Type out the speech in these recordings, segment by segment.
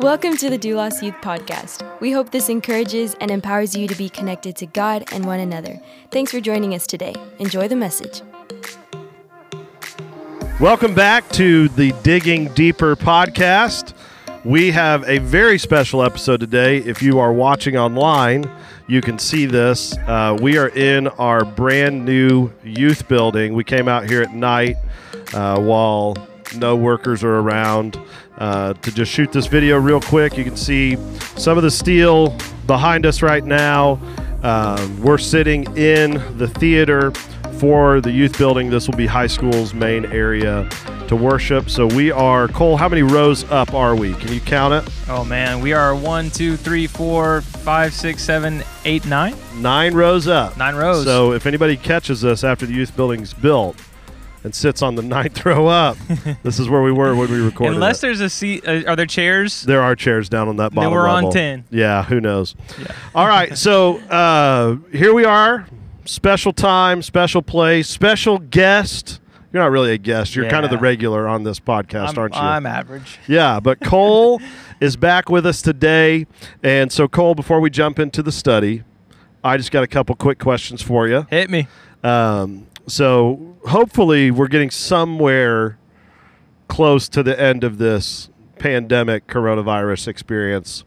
Welcome to the Doulos Youth Podcast. We hope this encourages and empowers you to be connected to God and one another. Thanks for joining us today. Enjoy the message. Welcome back to the Digging Deeper podcast. We have a very special episode today. If you are watching online, you can see this. Uh, we are in our brand new youth building. We came out here at night uh, while no workers are around uh, to just shoot this video real quick. You can see some of the steel behind us right now. Um, we're sitting in the theater for the youth building. This will be high school's main area to worship. So we are, Cole, how many rows up are we? Can you count it? Oh man, we are one, two, three, four, five, six, seven, eight, nine. Nine rows up. Nine rows. So if anybody catches us after the youth building's built and sits on the ninth row up, this is where we were when we recorded. Unless it. there's a seat, uh, are there chairs? There are chairs down on that bottom Then we're on 10. Yeah, who knows? Yeah. All right, so uh, here we are. Special time, special place, special guest. You're not really a guest. You're kind of the regular on this podcast, I'm, aren't you? I'm average. Yeah, but Cole is back with us today. And so, Cole, before we jump into the study, I just got a couple quick questions for you. Hit me. Um, so, hopefully, we're getting somewhere close to the end of this pandemic coronavirus experience.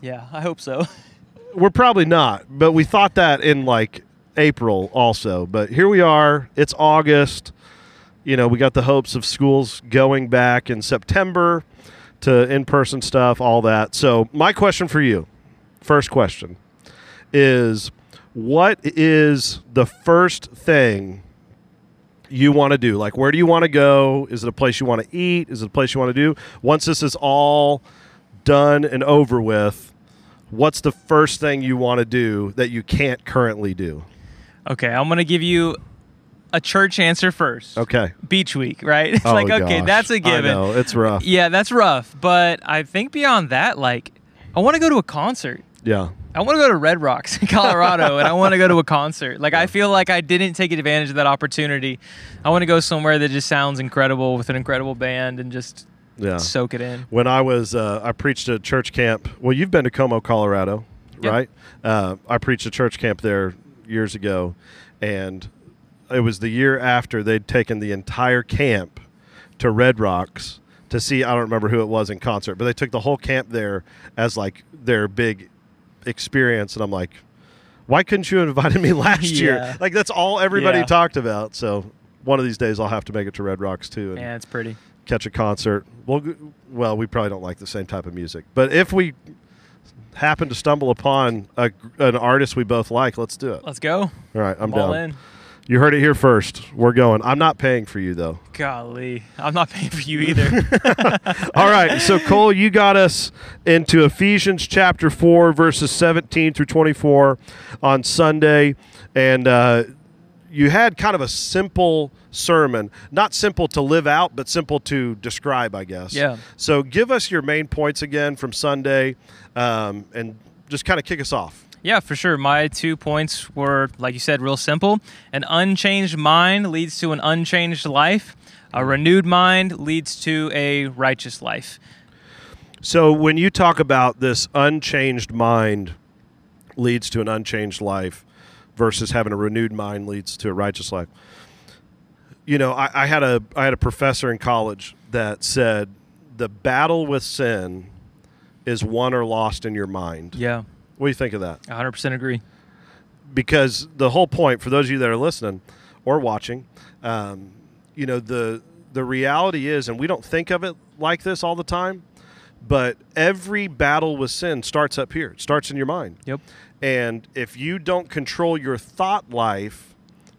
Yeah, I hope so. We're probably not, but we thought that in like April also. But here we are. It's August. You know, we got the hopes of schools going back in September to in person stuff, all that. So, my question for you, first question, is what is the first thing you want to do? Like, where do you want to go? Is it a place you want to eat? Is it a place you want to do? Once this is all done and over with, what's the first thing you want to do that you can't currently do? Okay, I'm gonna give you a church answer first. Okay. Beach week, right? It's Oh, like okay, gosh. that's a given. I know it's rough. Yeah, that's rough. But I think beyond that, like, I want to go to a concert. Yeah. I want to go to Red Rocks in Colorado and I want to go to a concert. Like I feel like I didn't take advantage of that opportunity. I want to go somewhere that just sounds incredible with an incredible band and just Yeah. soak it in. when I was, uh, I preached at church camp. Well, you've been to Como, Colorado, Yep. right? Uh, I preached a church camp there years ago, and it was the year after they'd taken the entire camp to Red Rocks to see. I don't remember who it was in concert, but they took the whole camp there as like their big experience, and I'm like. Why couldn't you have invited me last year? Like that's all everybody Yeah. talked about. So one of these days I'll have to make it to Red Rocks too. And Yeah, it's pretty. catch a concert. Well, well, we probably don't like the same type of music, but if we happen to stumble upon a, an artist we both like, let's do it. Let's go. All right, I'm, I'm all down. You heard it here first. We're going. I'm not paying for you though. Golly, I'm not paying for you either. All right, so Cole, you got us into Ephesians chapter four, verses 17 through 24 on Sunday, and uh, you had kind of a simple sermon, not simple to live out, but simple to describe, I guess. Yeah. So give us your main points again from Sunday, um, and just kind of kick us off. Yeah, for sure. My two points were, like you said, real simple. An unchanged mind leads to an unchanged life. A renewed mind leads to a righteous life. So when you talk about this unchanged mind leads to an unchanged life versus having a renewed mind leads to a righteous life. You know, I, I had a I had a professor in college that said the battle with sin is won or lost in your mind. Yeah, What do you think of that? 100% agree. because the whole point for those of you that are listening or watching, um, you know the the reality is, and we don't think of it like this all the time, but every battle with sin starts up here. It starts in your mind, Yep. and if you don't control your thought life,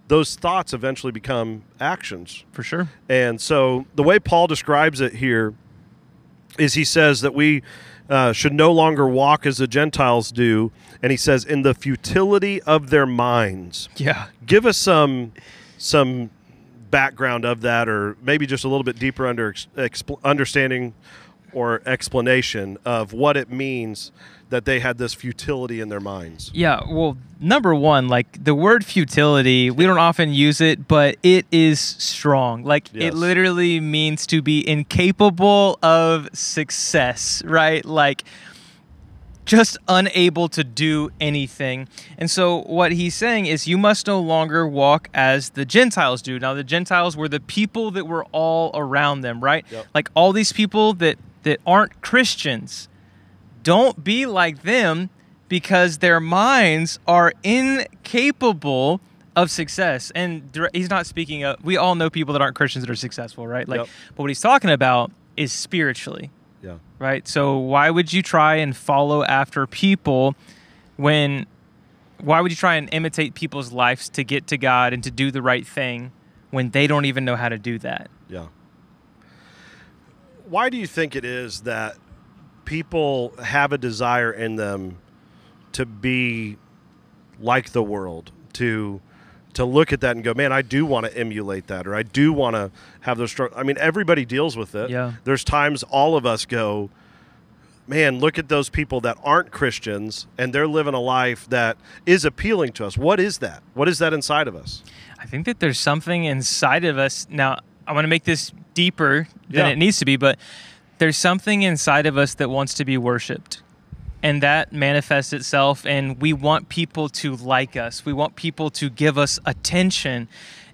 those thoughts eventually become actions. For sure. And so the way Paul describes it here is he says that we uh, should no longer walk as the Gentiles do, and he says in the futility of their minds. Yeah. Give us some some background of that, or maybe just a little bit deeper under expl- understanding or explanation of what it means that they had this futility in their minds. Yeah, well, number one, like the word futility, we don't often use it, but it is strong. Like Yes. it literally means to be incapable of success, right? Like just unable to do anything. And so what he's saying is you must no longer walk as the Gentiles do. Now the Gentiles were the people that were all around them, right? Yep. Like all these people that that aren't Christians don't be like them because their minds are incapable of success. And he's not speaking of, we all know people that aren't Christians that are successful, right? Like, Yep. but what he's talking about is spiritually, Yeah. right? So why would you try and follow after people when, why would you try and imitate people's lives to get to God and to do the right thing when they don't even know how to do that? Yeah. Why do you think it is that people have a desire in them to be like the world, to to look at that and go, "Man, I do want to emulate that," or "I do want to have those." Str-. I mean, everybody deals with it. Yeah. There's times all of us go, "Man, look at those people that aren't Christians and they're living a life that is appealing to us." What is that? What is that inside of us? I think that there's something inside of us. Now, I want to make this deeper than Yeah. it needs to be, but there's something inside of us that wants to be worshiped. And that manifests itself, and we want people to like us. We want people to give us attention.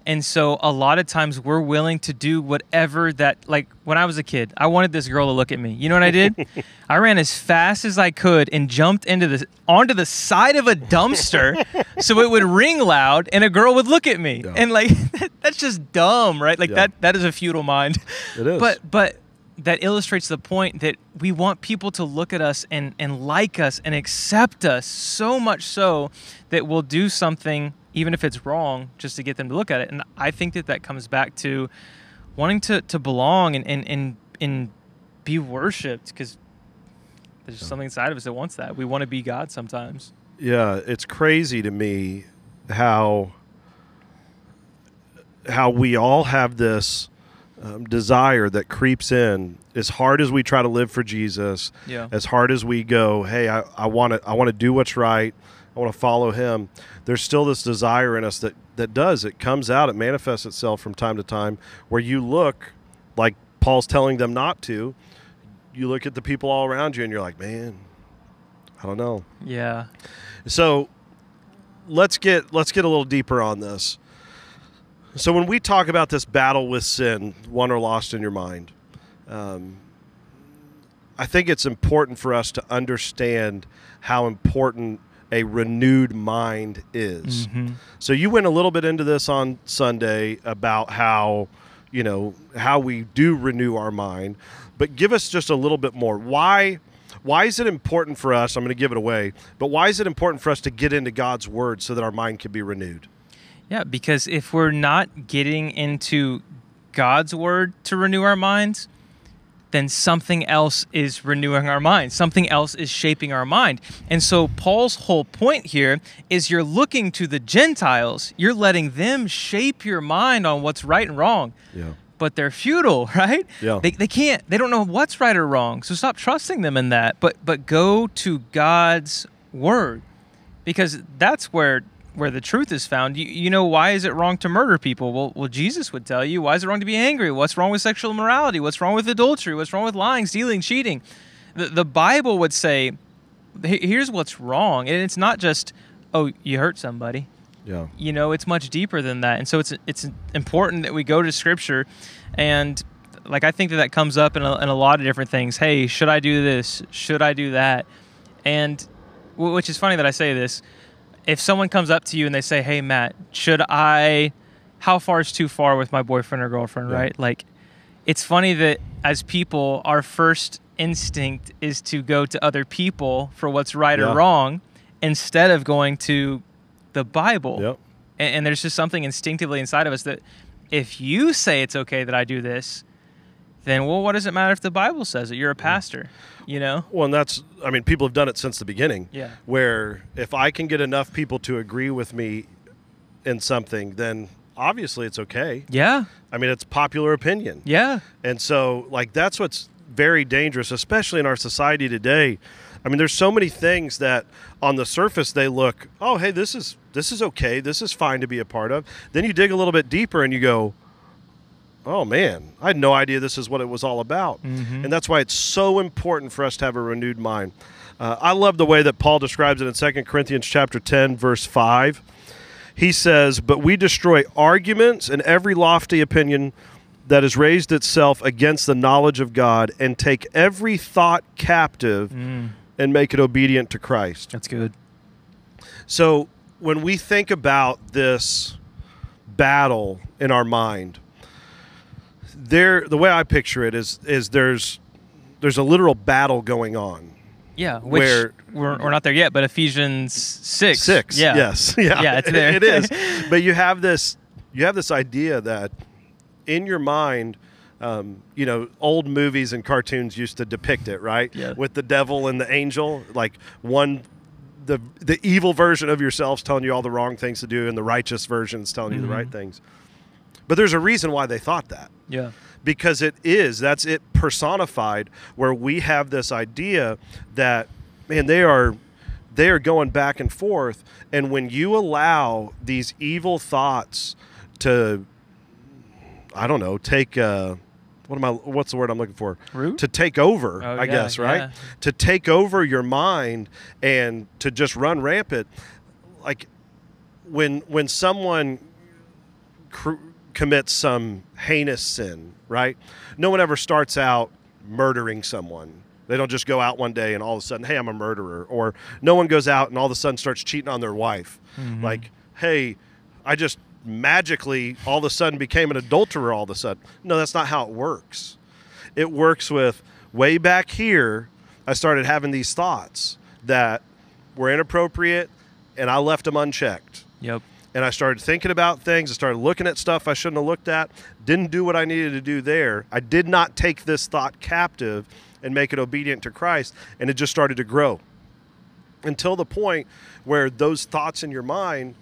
And so, a lot of times, we're willing to do whatever that, like when I was a kid, I wanted this girl to look at me. You know what I did? I ran as fast as I could and jumped into the onto the side of a dumpster so it would ring loud and a girl would look at me. And like that's just dumb, right? Like Yeah. that that is a futile mind. It is. But but that illustrates the point that we want people to look at us and and like us and accept us so much so that we'll do something even if it's wrong just to get them to look at it. And I think that that comes back to wanting to to belong and and and, and be worshipped because there's just something inside of us that wants that. We want to be God sometimes. Yeah, it's crazy to me how how we all have this um, desire that creeps in as hard as we try to live for Jesus, Yeah. as hard as we go, hey, I, I want to I want to do what's right. I want to follow him. There's still this desire in us that that does it comes out. It manifests itself from time to time where you look like Paul's telling them not to. You look at the people all around you and you're like, man, I don't know. Yeah. So let's get let's get a little deeper on this. So when we talk about this battle with sin, won or lost in your mind, um, I think it's important for us to understand how important a renewed mind is. Mm-hmm. So you went a little bit into this on Sunday about how you know how we do renew our mind, but give us just a little bit more. Why why is it important for us? I'm going to give it away, but why is it important for us to get into God's word so that our mind can be renewed? Yeah, because if we're not getting into God's word to renew our minds, then something else is renewing our mind. Something else is shaping our mind. And so Paul's whole point here is you're looking to the Gentiles, you're letting them shape your mind on what's right and wrong. Yeah. But they're futile, right? Yeah. They, they can't, they don't know what's right or wrong. So stop trusting them in that. But but go to God's word. Because that's where where the truth is found. You, you know, why is it wrong to murder people? Well, well, Jesus would tell you. Why is it wrong to be angry? What's wrong with sexual immorality? What's wrong with adultery? What's wrong with lying, stealing, cheating? The, the Bible would say, here's what's wrong. And it's not just, oh, you hurt somebody. Yeah. You know, it's much deeper than that. And so it's it's important that we go to Scripture, and like I think that that comes up in a, in a lot of different things. Hey, should I do this? Should I do that? And which is funny that I say this. If someone comes up to you and they say, "Hey, Matt, should I? How far is too far with my boyfriend or girlfriend?" Yeah. Right? Like, it's funny that as people, our first instinct is to go to other people for what's right Yeah. or wrong, instead of going to the Bible. Yep. And, and there's just something instinctively inside of us that if you say it's okay that I do this, then well, what does it matter if the Bible says it? You're a pastor, you know? Well, and that's, I mean, people have done it since the beginning. Yeah. Where if I can get enough people to agree with me in something, then obviously it's okay. Yeah, I mean, it's popular opinion. yeah, And so, like, that's what's very dangerous, especially in our society today. I mean, there's so many things that on the surface they look, oh, hey, this is this is okay, this is fine to be a part of. Then you dig a little bit deeper and you go, oh man, I had no idea this is what it was all about. Mm-hmm. And that's why it's so important for us to have a renewed mind. Uh, I love the way that Paul describes it in 2 Corinthians chapter 10, verse 5. He says, But we destroy arguments and every lofty opinion that has raised itself against the knowledge of God and take every thought captive Mm, and make it obedient to Christ. that's good. So when we think about this battle in our mind, there the way I picture it is is there's there's a literal battle going on. Yeah, which Where- we're, we're not there yet, but Ephesians six. Six. Yeah. Yes. Yeah. Yeah, it's there. it is. But you have this you have this idea that in your mind um, you know, old movies and cartoons used to depict it, right? Yeah. With the devil and the angel, like one, the the evil version of yourself's telling you all the wrong things to do, and the righteous version's telling you the Mhm. right things. But there's a reason why they thought that. Yeah. because it is that's it personified where we have this idea that man they are they are going back and forth and when you allow these evil thoughts to i don't know take uh what am i what's the word i'm looking for Root? to take over Oh, i yeah, guess right yeah. to take over your mind and to just run rampant like when when someone cr- commits some heinous sin, right? No one ever starts out murdering someone. They don't just go out one day and all of a sudden, hey, I'm a murderer. Or no one goes out and all of a sudden starts cheating on their wife. Mm-hmm. Like, hey, I just magically all of a sudden became an adulterer all of a sudden. No, that's not how it works. It works with way back here, I started having these thoughts that were inappropriate and I left them unchecked Yep. And I started thinking about things. I started looking at stuff I shouldn't have looked at. Didn't do what I needed to do there. I did not take this thought captive and make it obedient to Christ, and it just started to grow until the point where those thoughts in your mind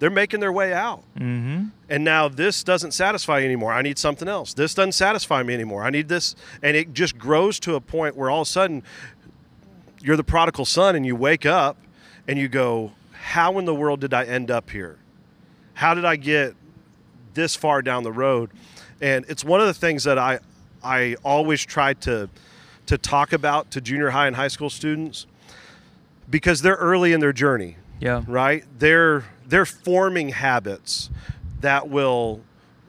they're making their way out. Mm-hmm. And now this doesn't satisfy you anymore. I need something else. This doesn't satisfy me anymore. I need this. And it just grows to a point where all of a sudden you're the prodigal son and you wake up and you go, How in the world did I end up here? How did I get this far down the road? And it's one of the things that I I always try to to talk about to junior high and high school students because they're early in their journey Yeah. right? They're they're forming habits that will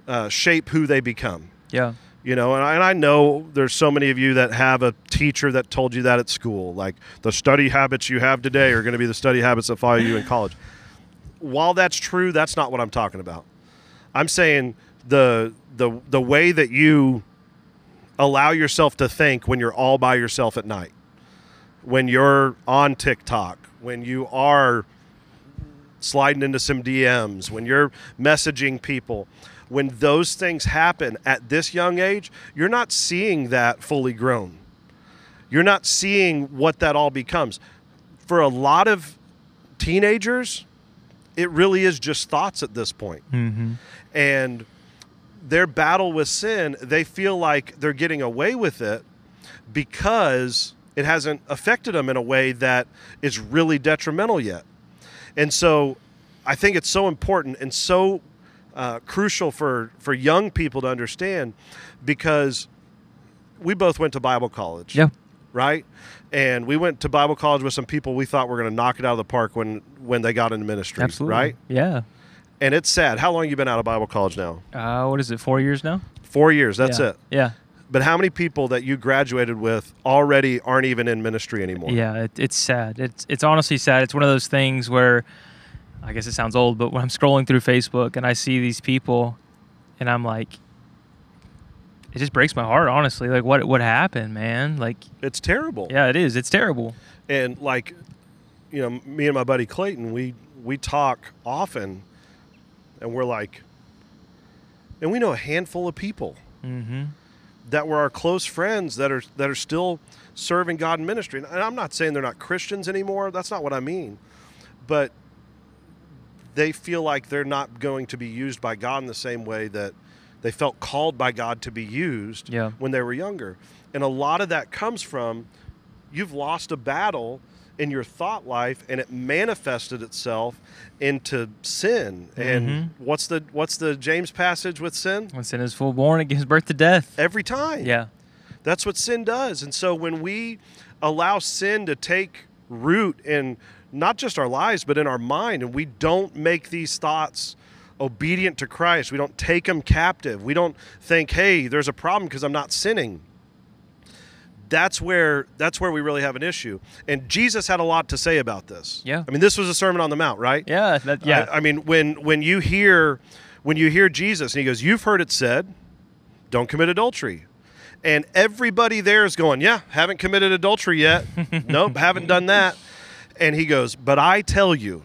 uh, shape who they become. Yeah. You know, and I, and I know there's so many of you that have a teacher that told you that at school, like the study habits you have today are going to be the study habits that follow you in college. While that's true, that's not what I'm talking about. I'm saying the the the way that you allow yourself to think when you're all by yourself at night, when you're on TikTok, when you are sliding into some DMs, when you're messaging people, when those things happen at this young age, you're not seeing that fully grown. You're not seeing what that all becomes. For a lot of teenagers, it really is just thoughts at this point. Mm-hmm. And their battle with sin, they feel like they're getting away with it because it hasn't affected them in a way that is really detrimental yet. And so I think it's so important and so uh, crucial for, for young people to understand because we both went to Bible college Yeah. right? And we went to Bible college with some people we thought were going to knock it out of the park when when they got into ministry, Absolutely. right? Yeah. And it's sad. How long you been out of Bible college now? Uh, what is it? Four years now. Four years. That's yeah. it. Yeah. But how many people that you graduated with already aren't even in ministry anymore? Yeah. It, it's sad. It's it's honestly sad. It's one of those things where, I guess it sounds old, but when I'm scrolling through Facebook and I see these people, and I'm like, it just breaks my heart. Honestly, like what what happened, man? Like, It's terrible. yeah, it is. It's terrible. And like, you know, me and my buddy Clayton, we we talk often, and we're like, and we know a handful of people Mm-hmm. that were our close friends that are that are still serving God in ministry. And I'm not saying they're not Christians anymore. That's not what I mean. But they feel like they're not going to be used by God in the same way that they felt called by God to be used Yeah. when they were younger. And a lot of that comes from you've lost a battle in your thought life and it manifested itself into sin. And Mm-hmm. what's the what's the James passage with sin? When sin is full born, it gives birth to death. Every time. Yeah. That's what sin does. And so when we allow sin to take root in not just our lives, but in our mind, and we don't make these thoughts obedient to Christ, we don't take them captive, we don't think, hey, there's a problem because I'm not sinning. That's where that's where we really have an issue. And Jesus had a lot to say about this. Yeah. I mean, this was a Sermon on the Mount, right? Yeah. That, yeah. I, I mean, when when you hear when you hear Jesus and he goes, "You've heard it said, don't commit adultery," and everybody there is going, "Yeah, haven't committed adultery yet. nope, haven't done that." And he goes, "But I tell you,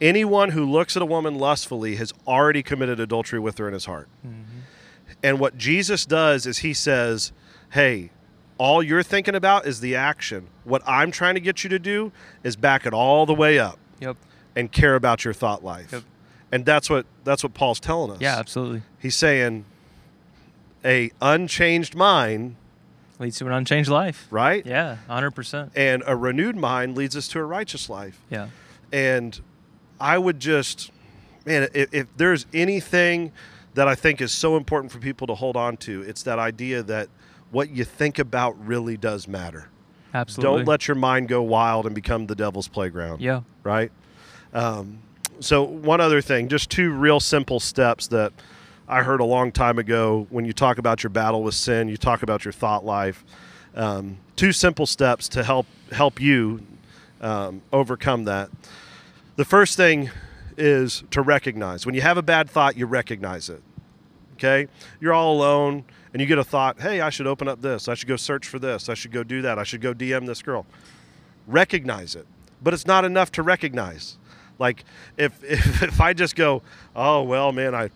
anyone who looks at a woman lustfully has already committed adultery with her in his heart." Mm-hmm. And what Jesus does is he says, "Hey." All you're thinking about is the action. What I'm trying to get you to do is back it all the way up yep. and care about your thought life. Yep. And that's what that's what Paul's telling us. Yeah. Absolutely. He's saying a unchanged mind, Leads to an unchanged life. right? Yeah. Hundred percent. And a renewed mind leads us to a righteous life. Yeah. And I would just man, if, if there's anything that I think is so important for people to hold on to, it's that idea that what you think about really does matter. Absolutely. Don't let your mind go wild and become the devil's playground. Yeah. right? Um, so one other thing, just two real simple steps that I heard a long time ago. When you talk about your battle with sin, you talk about your thought life. Um, two simple steps to help help you um, overcome that. The first thing is to recognize when you have a bad thought, you recognize it. Okay, you're all alone and you get a thought, "Hey, I should open up this. I should go search for this. I should go do that. I should go DM this girl." recognize it but it's not enough to recognize like if if, if i just go oh well man i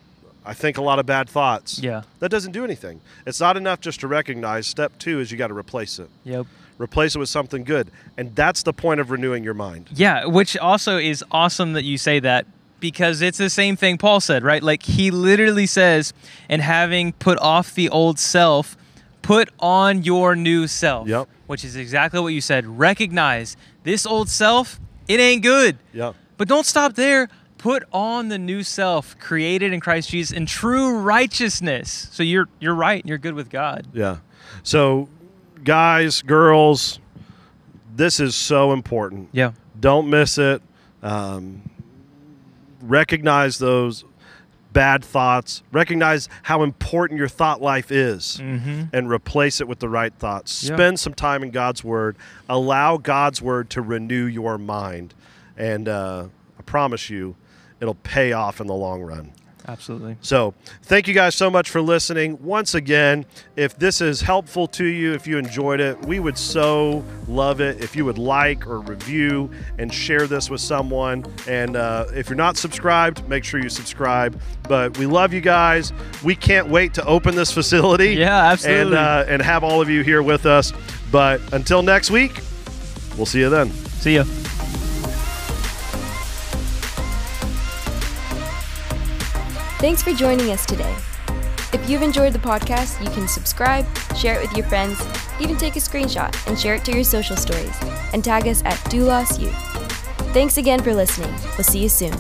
i think a lot of bad thoughts Yeah. that doesn't do anything it's not enough just to recognize step two is you got to replace it Yep. replace it with something good and that's the point of renewing your mind Yeah, which also is awesome that you say that because it's the same thing Paul said, right? Like he literally says, and having put off the old self, put on your new self. Yep. Which is exactly what you said. Recognize this old self, it ain't good. yeah But don't stop there. Put on the new self created in Christ Jesus in true righteousness. So you're you're right, you're good with God. yeah so guys girls this is so important Yeah. don't miss it. Um, recognize those bad thoughts. Recognize how important your thought life is, and replace it with the right thoughts. Yeah. Spend some time in God's Word. Allow God's Word to renew your mind, and uh, I promise you, it'll pay off in the long run. Absolutely. So, thank you guys so much for listening. Once again, if this is helpful to you, if you enjoyed it, we would so love it if you would like or review and share this with someone. And uh, if you're not subscribed, make sure you subscribe. But we love you guys. We can't wait to open this facility. Yeah, absolutely. And, uh, and have all of you here with us. But until next week, we'll see you then. See ya. Thanks for joining us today. If you've enjoyed the podcast, you can subscribe, share it with your friends, even take a screenshot and share it to your social stories, and tag us at Doulos Youth. Thanks again for listening. We'll see you soon.